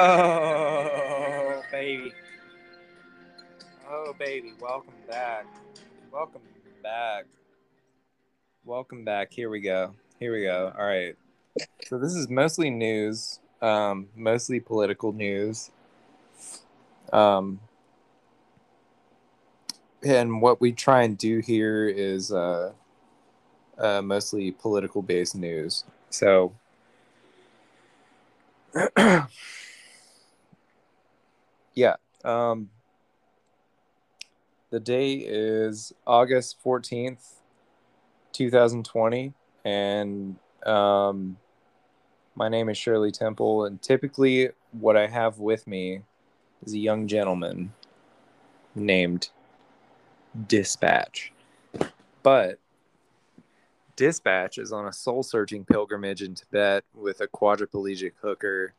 Oh, baby. Oh, baby. Welcome back. Welcome back. Welcome back. Here we go. Here we go. All right. So this is mostly news, um, mostly political news. Um, and what we try and do here is uh, uh, mostly political based news. So yeah. Um, the day is August 14th, 2020. And um, my name is Shirley Temple. And typically, what I have with me is a young gentleman named Dispatch. But Dispatch is on a soul searching pilgrimage in Tibet with a quadriplegic hooker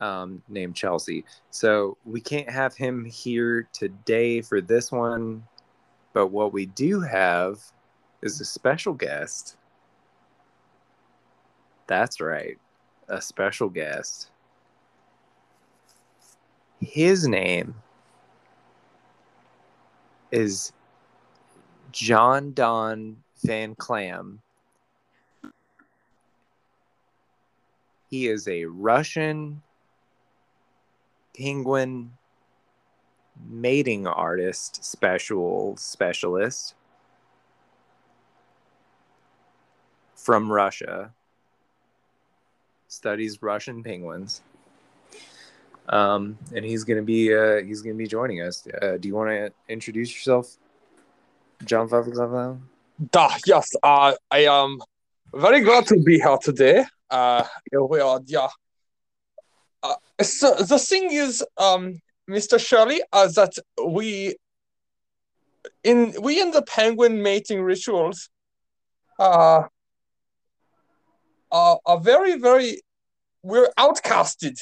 um, named Chelsea. So we can't have him here today for this one. But what we do have is a special guest. That's right, a special guest. His name is John Don Van Clam. He is a Russian penguin mating artist special specialist from Russia studies Russian penguins um, and he's gonna be uh, he's gonna be joining us uh, do you want to introduce yourself John Favlov? Da, yes, uh, I am very glad to be here today. Uh, we are, yeah. Uh, so the thing is, um, Mr. Shirley, uh, that we in we in the penguin mating rituals uh, are, are very very we're outcasted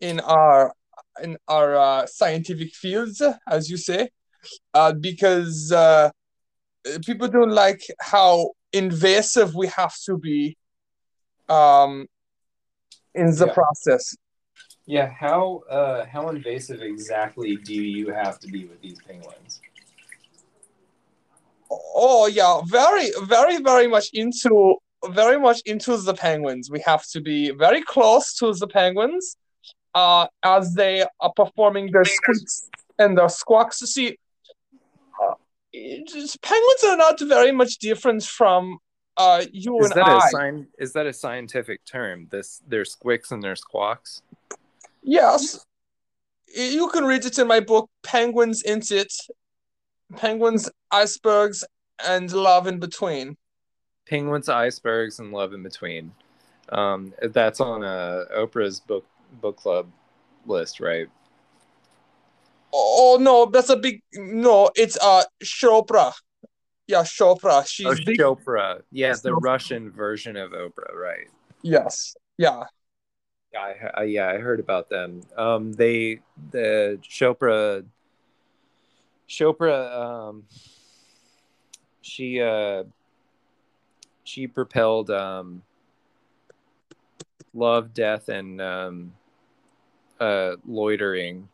in our in our uh, scientific fields, as you say, uh, because uh, people don't like how invasive we have to be um, in the Yeah. process. yeah how uh, how invasive exactly do you have to be with these penguins Oh yeah, very, very, very much into very much into the penguins. We have to be very close to the penguins, uh, as they are performing their squeaks and their squawks. To see, uh, just- penguins are not very much different from uh you is and that I. a sign is that a scientific term? This their squicks and their squawks? Yes, you can read it in my book, Penguins in It, Penguins, Icebergs, and Love in Between. penguins icebergs and love in between. Um, that's on uh, oprah's book book club list right Oh no, that's a big no. It's uh Chopra. Yeah, Chopra. She's oh big. chopra yeah the Chopra. russian version of oprah right Yes. Yeah. Yeah, I, I, yeah, I heard about them. Um, they the Chopra, Chopra, um, she uh, she propelled um, love, death, and um, uh, loitering.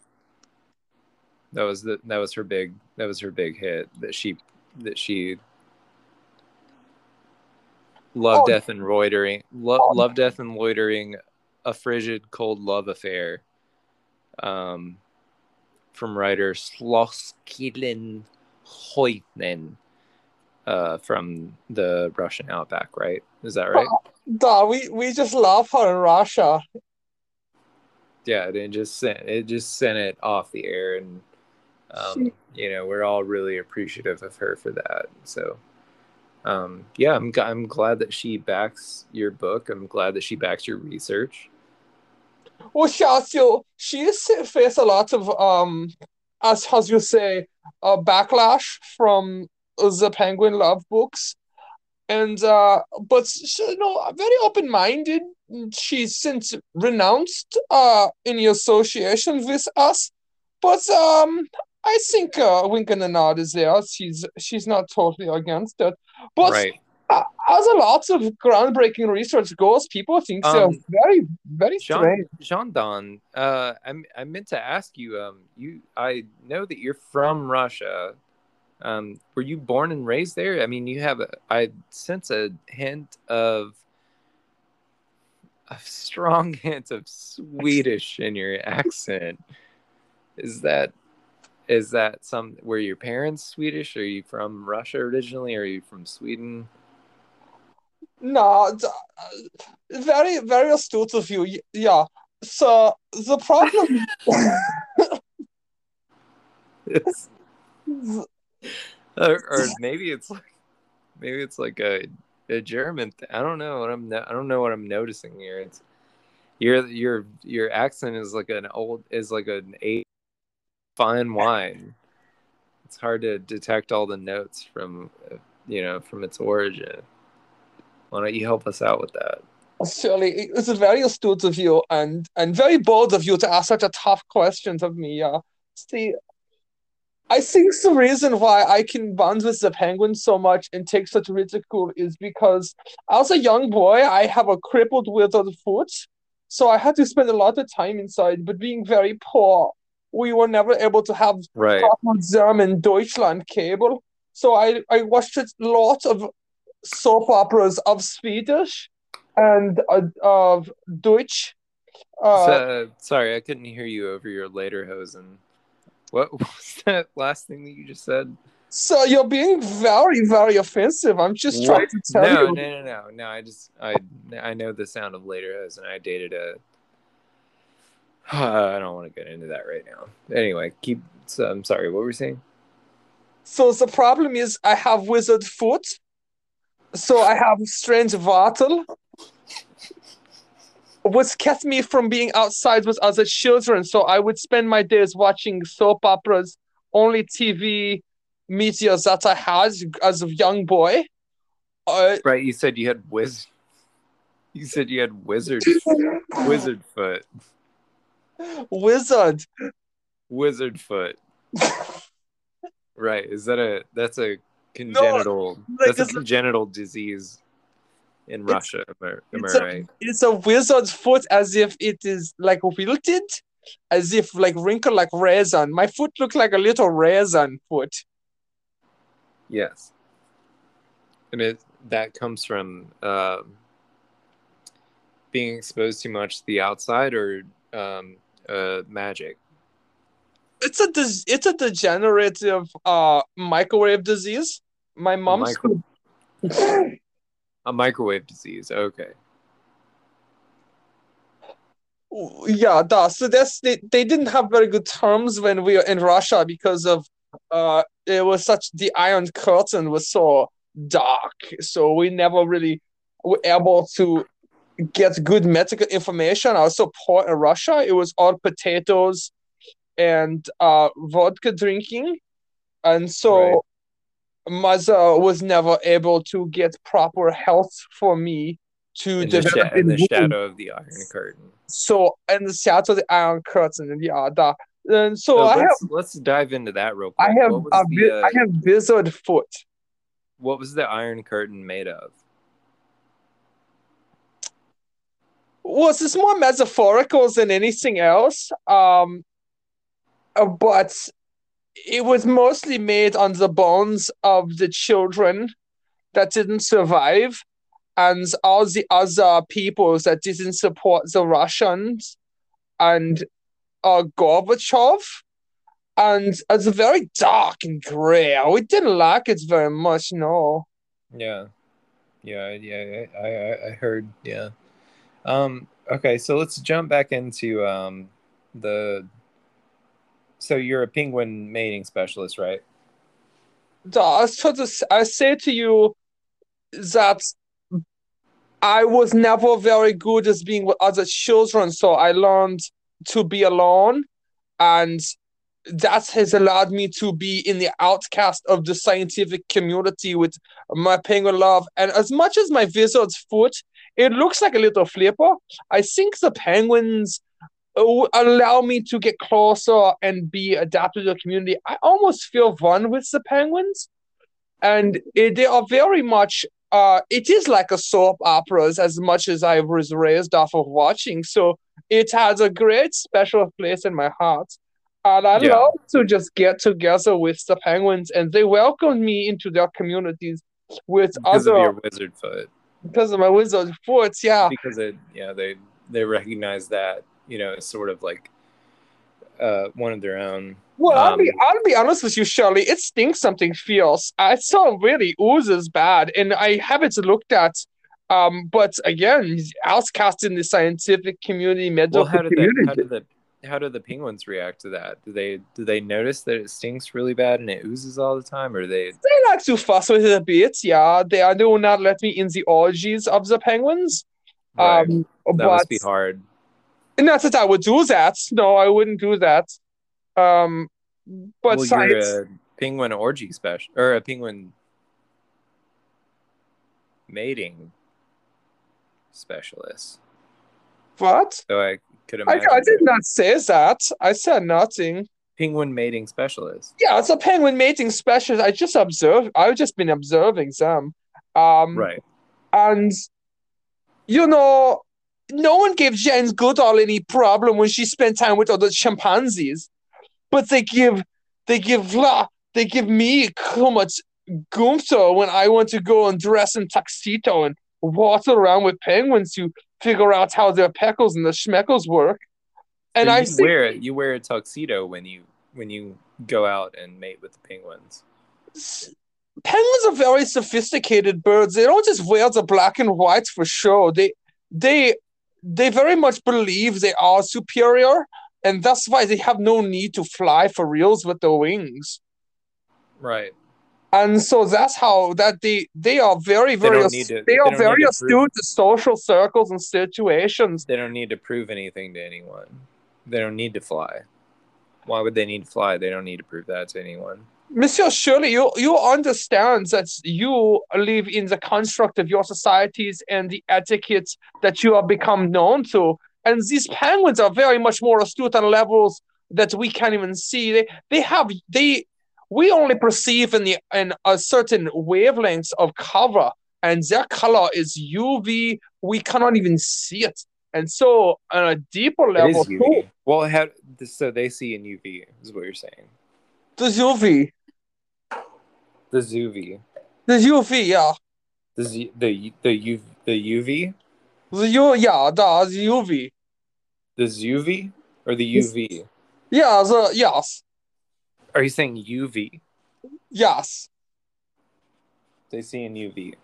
That was the that was her big that was her big hit that she that she love, Oh. death, and loitering. Lo- Oh. love, death, and loitering a frigid cold love affair um, from writer Sloskilin Hoytnen uh, from the Russian outback, right? Is that right? Duh, we we just love her in Russia. Yeah, it just sent it just sent it off the air, and um, you know we're all really appreciative of her for that. So, um, yeah, I'm I'm glad that she backs your book. I'm glad that she backs your research. Well, yeah, so she has faced a lot of um, as as you say, uh, backlash from the Penguin Love books, and uh, but she, you know, very open minded. She's since renounced uh any association with us, but um, I think uh, wink and nod is there. She's she's not totally against it, but right. uh, as a lot of groundbreaking research goes, people think they're Um, very very Jean strange. Jean Don, uh, I I meant to ask you. Um, you I know that you're from Russia. Um, were you born and raised there? I mean, you have a, I sense a hint of a strong hint of Swedish in your accent. Is that is that some were your parents Swedish? Are you from Russia originally? Or are you from Sweden? No, uh, very very astute of you. Yeah. So the problem. It's- or, or maybe it's like maybe it's like a a German. Th- I don't know what I'm. No- I don't know what I'm noticing here. It's your your your accent is like an old is like an eight fine wine. It's hard to detect all the notes from you know from its origin. Why don't you help us out with that? Surely, it's very astute of you and and very bold of you to ask such a tough questions of me. Yeah. See, I think the reason why I can bond with the penguins so much and take such ridicule is because as a young boy, I have a crippled withered foot, so I had to spend a lot of time inside. But being very poor, we were never able to have Right. German Deutschland cable. So I, I watched a lot of soap operas of Swedish and uh, of Deutsch. Uh, So, sorry, I couldn't hear you over your lederhosen. What was that last thing that you just said? so you're being very, very offensive. I'm just What? trying to tell no, you. no, no, no, no. I just I I know the sound of later hoes, and I dated a. I don't want to get into that right now. Anyway, keep. So, I'm sorry. What were you saying? So the problem is I have wizard foot. So I have strange wattle. Which kept me from being outside with other children. So I would spend my days watching soap operas, only TV media that I had as a young boy. Uh, Right. You said you had wiz. You said you had wizard wizard foot. Wizard. Wizard foot. Right. Is that a that's a congenital like that's a a- congenital disease in It's- Russia. Am I, am it's I a- right? It's a wizard's foot as if it is like wilted, as if like wrinkled like resin. My foot looked like a little resin foot. Yes. And it that comes from um, being exposed too much to the outside or um, uh, magic. It's a dis- it's a degenerative uh microwave disease. My mom's micro- A microwave disease. Okay. yeah, duh. So that's they, they didn't have very good terms when we were in Russia because of uh it was such the Iron Curtain was so dark. So we never really were able to get good medical information. I was so poor in Russia. It was all potatoes and uh vodka drinking. And so Right. mother was never able to get proper health for me to In the, develop sha- in the wound. shadow of the Iron Curtain. So in the shadow of the Iron Curtain and yeah, that. And so So I have let's let's dive into that real quick. I have a the vi- I uh, have wizard foot. what was the Iron Curtain made of? Was this more metaphorical than anything else? Um, uh, but it was mostly made on the bones of the children that didn't survive, and all the other peoples that didn't support the Russians, and uh, Gorbachev. And it's very dark and gray. We didn't like it very much, no. Yeah, yeah, yeah. I, I, I heard. Yeah. Um. Okay, so let's jump back into um the. So you're a penguin mating specialist, right? I to say to you that I was never very good as being with other children, so I learned to be alone, and that has allowed me to be in the outcast of the scientific community with my penguin love. And as much as my wizard's foot, it looks like a little flipper. I think the penguins uh, allow me to get closer and be adapted to the community. I almost feel one with the penguins, and it, they are very much. Uh, it is like a soap operas as much as I was raised off of watching. So it has a great special place in my heart. And I Yeah. love to just get together with the penguins, and they welcomed me into their communities with because other of your wizard foot. Because of my wizard foot. Yeah, Because it, yeah, they they recognize that you know it's sort of like uh, one of their own. Well, I'll be Um, I'll be honest with you, Shirley. It stinks something fierce. I saw really oozes bad, and I haven't looked at. Um, but again, outcast in the scientific community, medical Well, how did community. how did the how do the penguins react to that? Do they do they notice that it stinks really bad and it oozes all the time, or they they like to fuss with it a bit. Yeah, they are do not let me in the orgies of the penguins. right, Um, that but must be hard. not that I would do that. No, I wouldn't do that. Um, but well, science. you're a penguin orgy special or a penguin mating specialist. What? So I could I, imagine I did not say that. I said nothing. penguin mating specialist. Yeah, it's a penguin mating specialist. I just observed. I've just been observing them. Um, Right. And you know, no one gave Jane Goodall any problem when she spent time with other chimpanzees, but they give they give la they give me so much gumpto when I want to go and dress in tuxedo and walk around with penguins to figure out how their peckles and the schmeckles work. And So I think wear you wear a tuxedo when you when you go out and mate with the penguins. penguins are very sophisticated birds. They don't just wear the black and white for show. They they they very much believe they are superior, and that's why they have no need to fly for reals with their wings. Right. And so that's how that they they are very very don't to- they they are very astute prove- to social circles and situations. They don't need to prove anything to anyone. They don't need to fly. Why would they need to fly? They don't need to prove that to anyone. Monsieur Shirley, you you understand that you live in the construct of your societies and the etiquette that you have become known to. And these penguins are very much more astute on levels that we can't even see. They they have they we only perceive in the in a certain wavelengths of cover, and their color is UV. We cannot even see it. And so on a deeper level, UV. Well, how, so they see in UV is what you're saying. the UV, The ZUV. the UV, yeah. The Z, the the U the UV, The U, yeah, the, the UV. the ZUV, or the UV. Yeah, the yes, Are you saying UV? yes. They see in UV.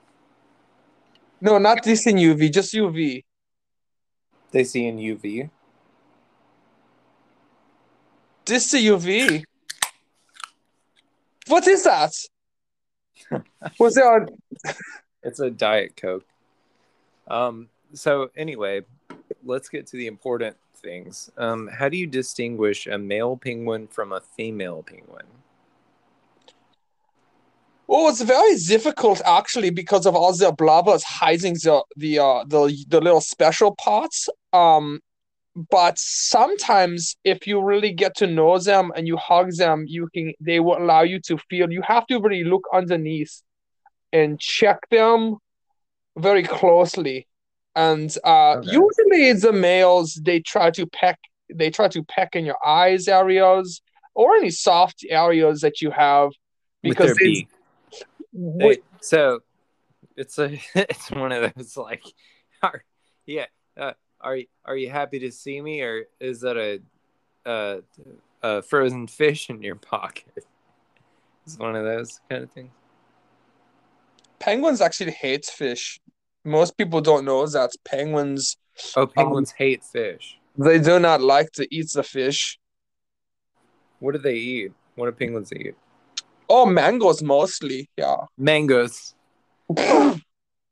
No, not this in UV, just UV. They see in UV. This the UV. What is that? Was there? A, It's a diet coke. Um. So anyway, let's get to the important things. Um. How do you distinguish a male penguin from a female penguin? oh, it's very difficult actually because of all their blabbers hiding the the uh the the little special parts. Um, but sometimes if you really get to know them and you hug them, you can they will allow you to feel. You have to really look underneath and check them very closely. And uh, Okay. usually the males they try to peck they try to peck in your eyes areas or any soft areas that you have With because their they, beak. Wait, Hey, so it's a it's one of those like, are, yeah. Uh, are you are you happy to see me, or is that a a, a frozen fish in your pocket? It's one of those kind of things. penguins actually hate fish. Most people don't know that penguins Oh, penguins hate fish. they do not like to eat the fish. What do they eat? What do penguins eat? Oh, mangoes mostly. Yeah. Mangoes.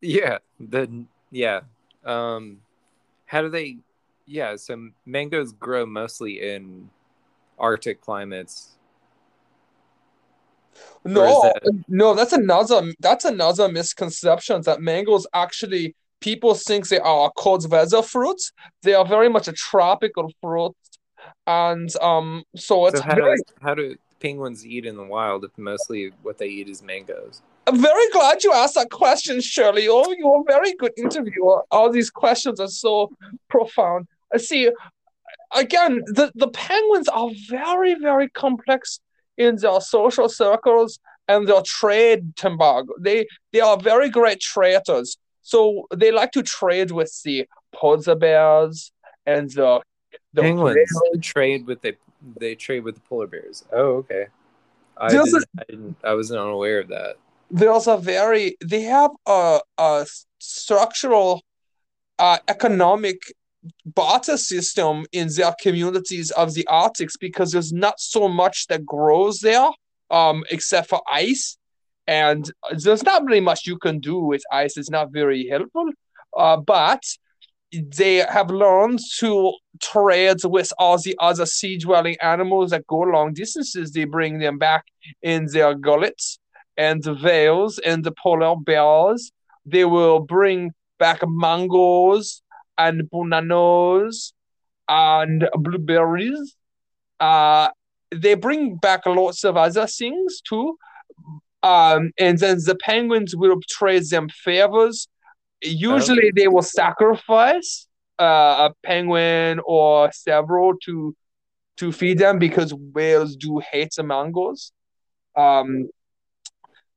Yeah. The yeah. Um, how do they? Yeah. So mangoes grow mostly in Arctic climates. No, that- no, that's another that's another misconception that mangoes actually people think they are cold weather fruits. They are very much a tropical fruit, and um, so it's So how very do how do penguins eat in the wild if mostly what they eat is mangoes? I'm very glad you asked that question, Shirley. Oh, you're a very good interviewer. All these questions are so profound. I see. Again, the, the penguins are very, very complex in their social circles and their trade embargo. They they are very great traders. So they like to trade with the polar bears and the, the Penguins whales. trade with the they trade with the polar bears. Oh, okay. I didn't, I didn't. I wasn't unaware of that. there's a very they have a, a structural uh, economic barter system in their communities of the Arctics because there's not so much that grows there um, except for ice. And there's not really much you can do with ice. It's not very helpful. Uh, but they have learned to trade with all the other sea dwelling animals that go long distances. They bring them back in their gullets and the whales and the polar bears. They will bring back mangoes and bananas and blueberries. Uh, they bring back lots of other things too. Um, and then the penguins will trade them favors. Usually, they will sacrifice uh, a penguin or several to to feed them because whales do hate the mangoes. Um,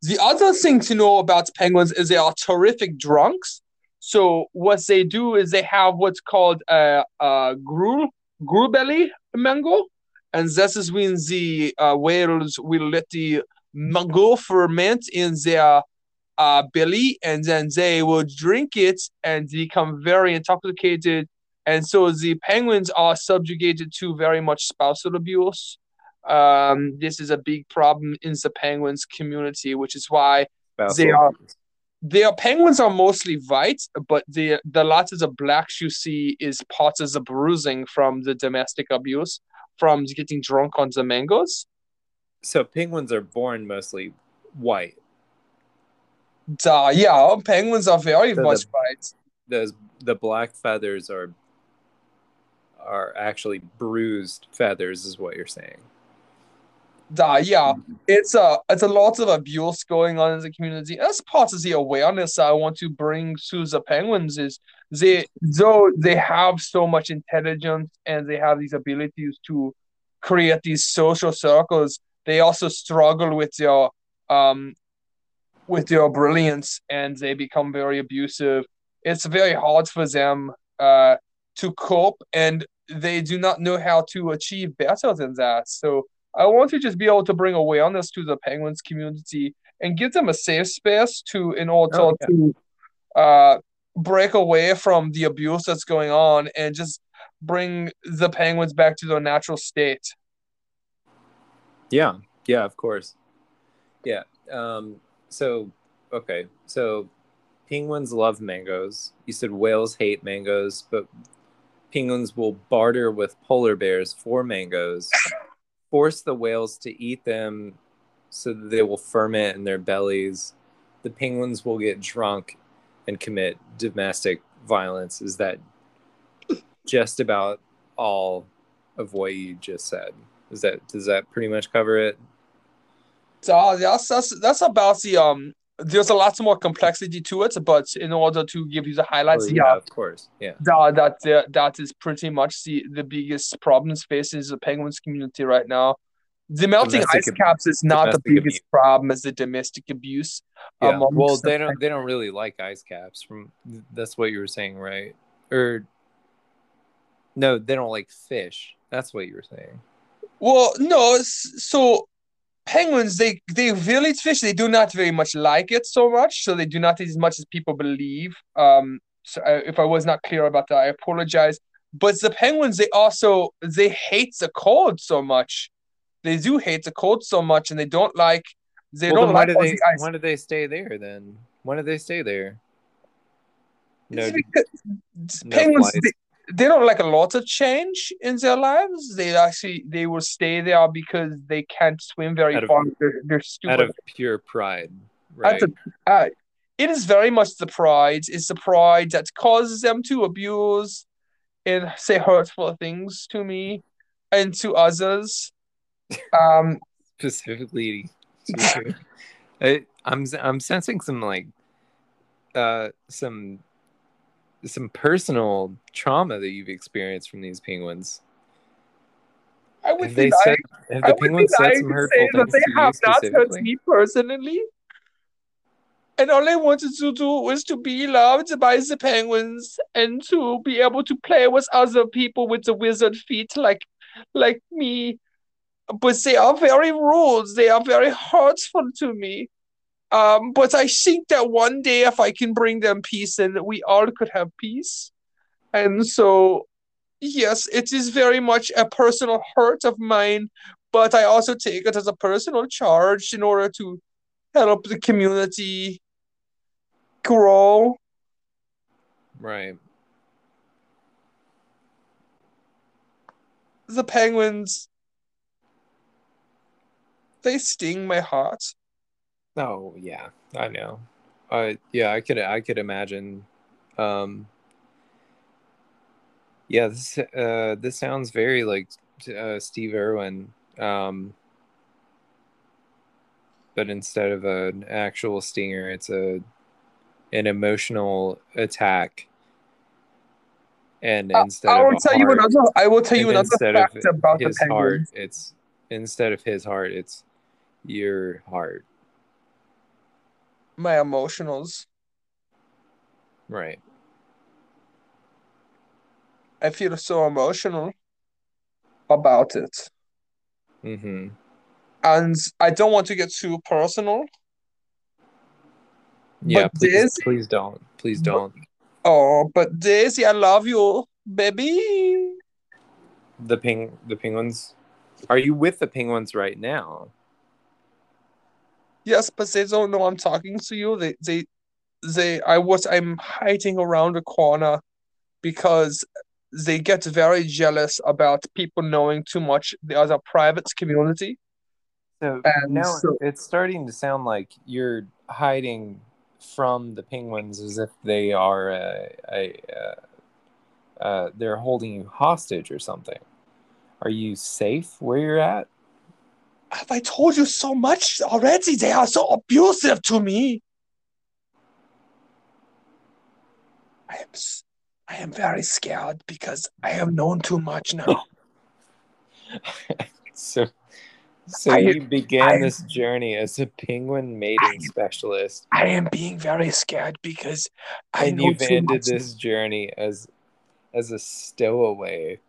the other thing to know about penguins is they are terrific drunks. So what they do is they have what's called a, a gruel, gruel belly mango, and this is when the uh, whales will let the mango ferment in their uh, belly, and then they will drink it and become very intoxicated. And so the penguins are subjugated to very much spousal abuse. Um, this is a big problem in the penguins community, which is why They are- their penguins are mostly white, but the the lots of the blacks you see is part of the bruising from the domestic abuse, from getting drunk on the mangoes. So penguins are born mostly white. Duh, yeah, penguins are very So the- much white. Those the black feathers are are actually bruised feathers, is what you're saying. Duh, yeah, it's a it's a lot of abuse going on in the community. That's part of the awareness I want to bring to the penguins is they though they have so much intelligence and they have these abilities to create these social circles, they also struggle with their um with their brilliance and they become very abusive. It's very hard for them uh to cope and they do not know how to achieve better than that. So I want to just be able to bring awareness to the penguins community and give them a safe space to in order Oh, yeah. to uh break away from the abuse that's going on and just bring the penguins back to their natural state. Yeah, yeah, of course. Yeah. Um, so okay, so penguins love mangoes. You said whales hate mangoes, but penguins will barter with polar bears for mangoes, force the whales to eat them so that they will ferment in their bellies. The penguins will get drunk and commit domestic violence. Is that just about all of what you just said? Is that does that pretty much cover it? So that's that's that's about the um. There's a lot more complexity to it, but in order to give you the highlights, oh, Or- yeah, of course. Yeah. that that that, that is pretty much the the biggest problems faces the penguins community right now. The melting Domestic ice ab- caps is not the biggest problem as the domestic abuse. Yeah. well, the they don't they don't really like ice caps from that's what you were saying, right? Or no, they don't like fish. That's what you were saying. Well, no, so penguins they they will eat fish. They do not very much like it so much, so they do not eat as much as people believe. Um, so I, if I was not clear about that, I apologize. But the penguins they also they hate the cold so much. They do hate the cold so much, and they don't like they well, don't why like do they the ice. why do they stay there then? Why do they stay there? No, because no penguins they, they don't like a lot of change in their lives. They actually they will stay there because they can't swim very Out of- far. They're, they're stupid. out of pure pride, right? A, uh, it is very much the pride. It's the pride that causes them to abuse and say hurtful things to me and to others. Um, specifically to you. I, I'm I'm sensing some like uh some some personal trauma that you've experienced from these penguins. I would they said I the would be penguins said some hurtful say that things they have not hurt me personally. And all I wanted to do was to be loved by the penguins and to be able to play with other people with the wizard feet like like me. But they are very rude. They are very hurtful to me. Um, but I think that one day if I can bring them peace and we all could have peace. And so yes, it is very much a personal hurt of mine, but I also take it as a personal charge in order to help the community grow. Right. The penguins, they sting my heart. Oh yeah, I know. Uh yeah, I could I could imagine. Um yeah, this uh this sounds very like uh Steve Irwin. Um but instead of an actual stinger, it's a an emotional attack. And I- instead I will tell you heart- another. I will tell you another fact of about the his heart, it's instead of his heart, it's your heart. My emotionals. Right. I feel so emotional about it, Mm-hmm. and I don't want to get too personal. Yeah, But please, Daisy- please don't. Please don't. Oh, but Daisy, I love you, baby. The ping the penguins. Are you with the penguins right now? Yes, but they don't know I'm talking to you. They, they, they. I was. I'm hiding around a corner because they get very jealous about people knowing too much the other private community. So And now so- it's starting to sound like you're hiding from the penguins as if they are a, a, uh uh, they're holding you hostage or something. Are you safe where you're at? Have I told you so much already? They are so abusive to me. I am. I am very scared because I have known too much now. so, so I- you began I- this journey as a penguin mating specialist, I am being very scared because I and know you've too ended much. this journey as as a stowaway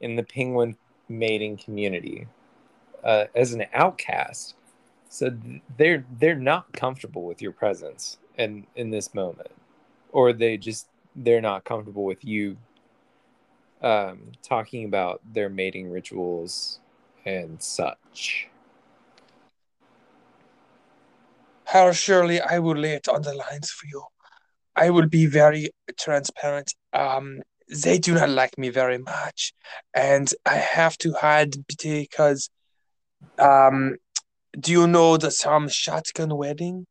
in the penguin mating community, uh, as an outcast. So they're they're not comfortable with your presence in in this moment, or they just they're not comfortable with you um, talking about their mating rituals and such. How surely I will lay it on the lines for you. I will be very transparent. Um, they do not like me very much, and I have to hide because, um, do you know the term shotgun wedding?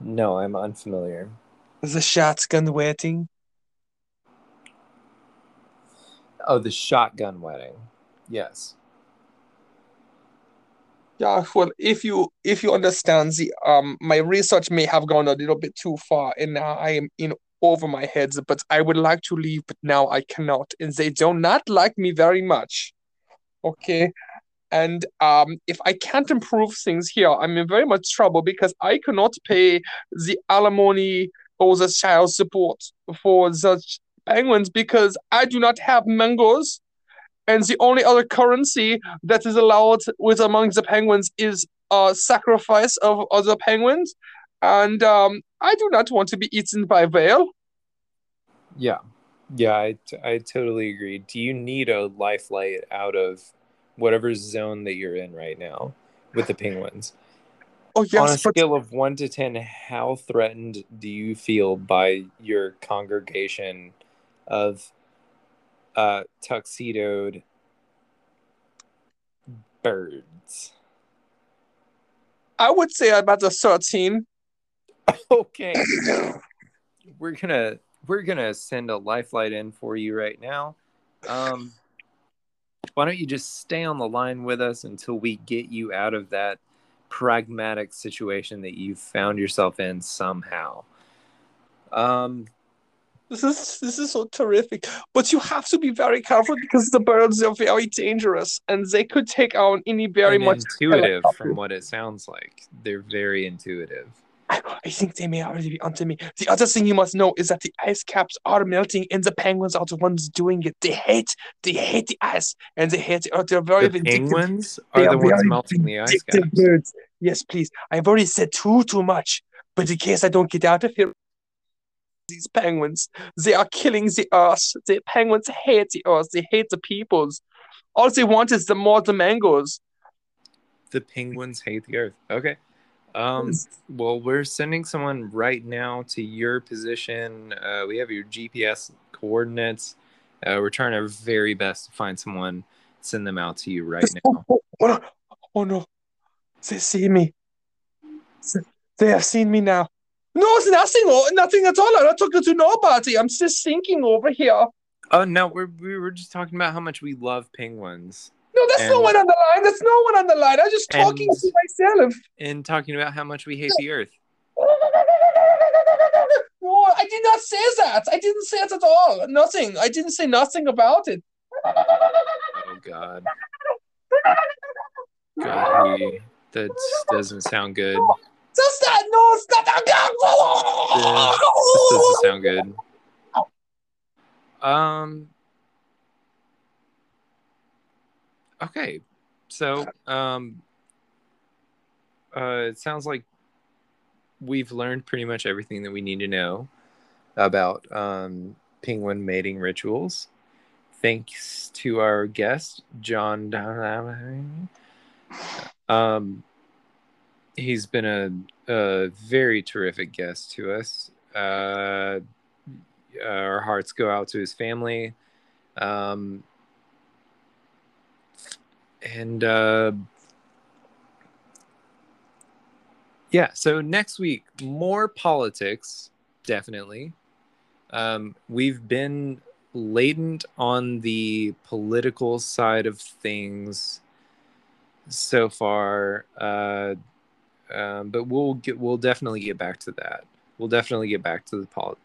No, I'm unfamiliar. The shotgun wedding. Oh, the shotgun wedding. Yes. Yeah, well, if you if you understand the um, my research may have gone a little bit too far, and now I am in over my head. But I would like to leave, but now I cannot, and they do not like me very much. Okay, and um, if I can't improve things here, I'm in very much trouble because I cannot pay the alimony or the child support for such penguins because I do not have mangoes. And the only other currency that is allowed with among the penguins is a sacrifice of other penguins. And um, I do not want to be eaten by whale. Yeah. Yeah, I, I totally agree. Do you need a lifeline out of whatever zone that you're in right now with the penguins? Oh On a but scale of one to ten, how threatened do you feel by your congregation of uh, tuxedoed birds? I would say about a 13. Okay. we're gonna we're gonna send a lifeline in for you right now. Um, why don't you just stay on the line with us until we get you out of that pragmatic situation that you found yourself in somehow. Um, this is this is so terrific. But you have to be very careful because the birds are very dangerous and they could take out any very much intuitive from what it sounds like. They're very intuitive. I, I think they may already be onto me. The other thing you must know is that the ice caps are melting and the penguins are the ones doing it. They hate they hate the ice and they hate it. They're very the penguins are they the are ones melting the ice caps. Birds. Yes, please. I've already said too too much. But in case I don't get out of here, these penguins, they are killing the earth. The penguins hate the earth. They hate the peoples. All they want is the more the mangoes. The penguins hate the earth. Okay. Um, well, we're sending someone right now to your position. Uh, we have your GPS coordinates. Uh, we're trying our very best to find someone, send them out to you right now. Oh, oh, no. oh no, they see me. They have seen me now. No, it's nothing. Nothing at all. I'm not talking to nobody. I'm just thinking over here. Oh no, we're we were just talking about how much we love penguins. No, that's and, no one on the line. There's no one on the line. I'm just talking and, to myself. And talking about how much we hate the earth. No, I did not say that. I didn't say it at all. Nothing. I didn't say nothing about it. Oh God. God, he, that doesn't sound good. Does that? No, it's not that good. This, this doesn't sound good. Um, Okay, so um, uh, it sounds like we've learned pretty much everything that we need to know about um, penguin mating rituals. Thanks to our guest, John. Um, he's been a, a very terrific guest to us. Uh, our hearts go out to his family. Um, and uh, yeah, so next week, more politics, definitely. Um, we've been latent on the political side of things so far, uh, um, but we'll get we'll definitely get back to that. We'll definitely get back to the pol-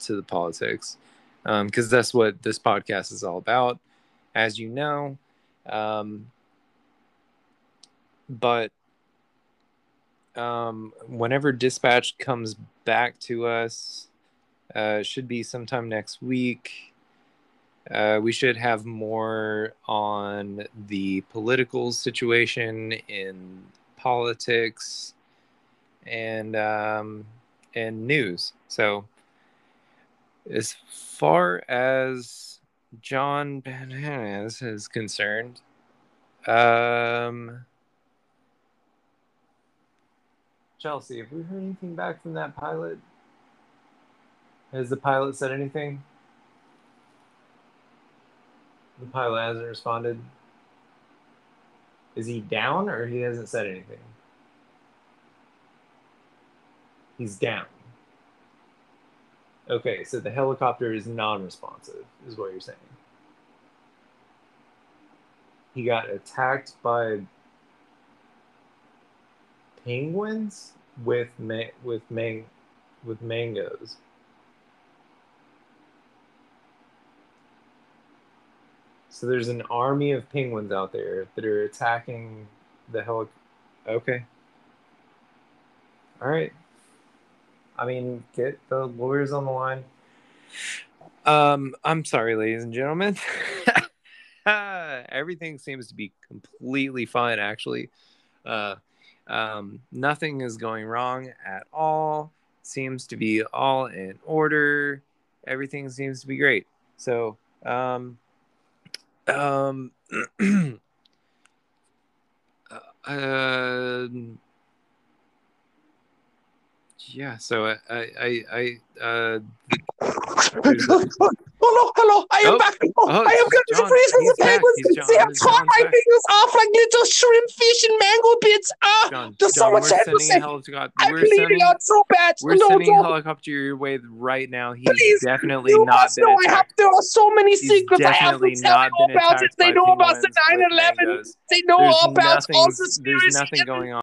to the politics because um, that's what this podcast is all about. As you know, um, but um, whenever dispatch comes back to us, uh, should be sometime next week. Uh, we should have more on the political situation in politics and um, and news. So, as far as John Bananas is concerned, um, Chelsea, have we heard anything back from that pilot? Has the pilot said anything? The pilot hasn't responded. Is he down or he hasn't said anything? He's down. Okay, so the helicopter is non responsive, is what you're saying. He got attacked by penguins with ma- with mang- with mangoes. So there's an army of penguins out there that are attacking the heli. Okay. All right. I mean, get the lawyers on the line. Um, I'm sorry, ladies and gentlemen. Everything seems to be completely fine, actually. Uh, um, nothing is going wrong at all. Seems to be all in order. Everything seems to be great. So, um, um, uh, yeah. So I, I, I, I uh, Hello, hello, I am Oh, back. Oh, oh, I am going to freeze the back. penguins. He's John- They have John's caught my back. fingers off like little shrimp fish and mango bits. Ah, John, there's so John, much we're I to sending say. a helicopter. I'm We're bleeding sending, out so bad. we're no, sending a don't. helicopter your way right now. He's Please, definitely You not must know I have. There are so many He's secrets I have to tell you about it. They know about the 9/11. They know There's about all the There's nothing going on.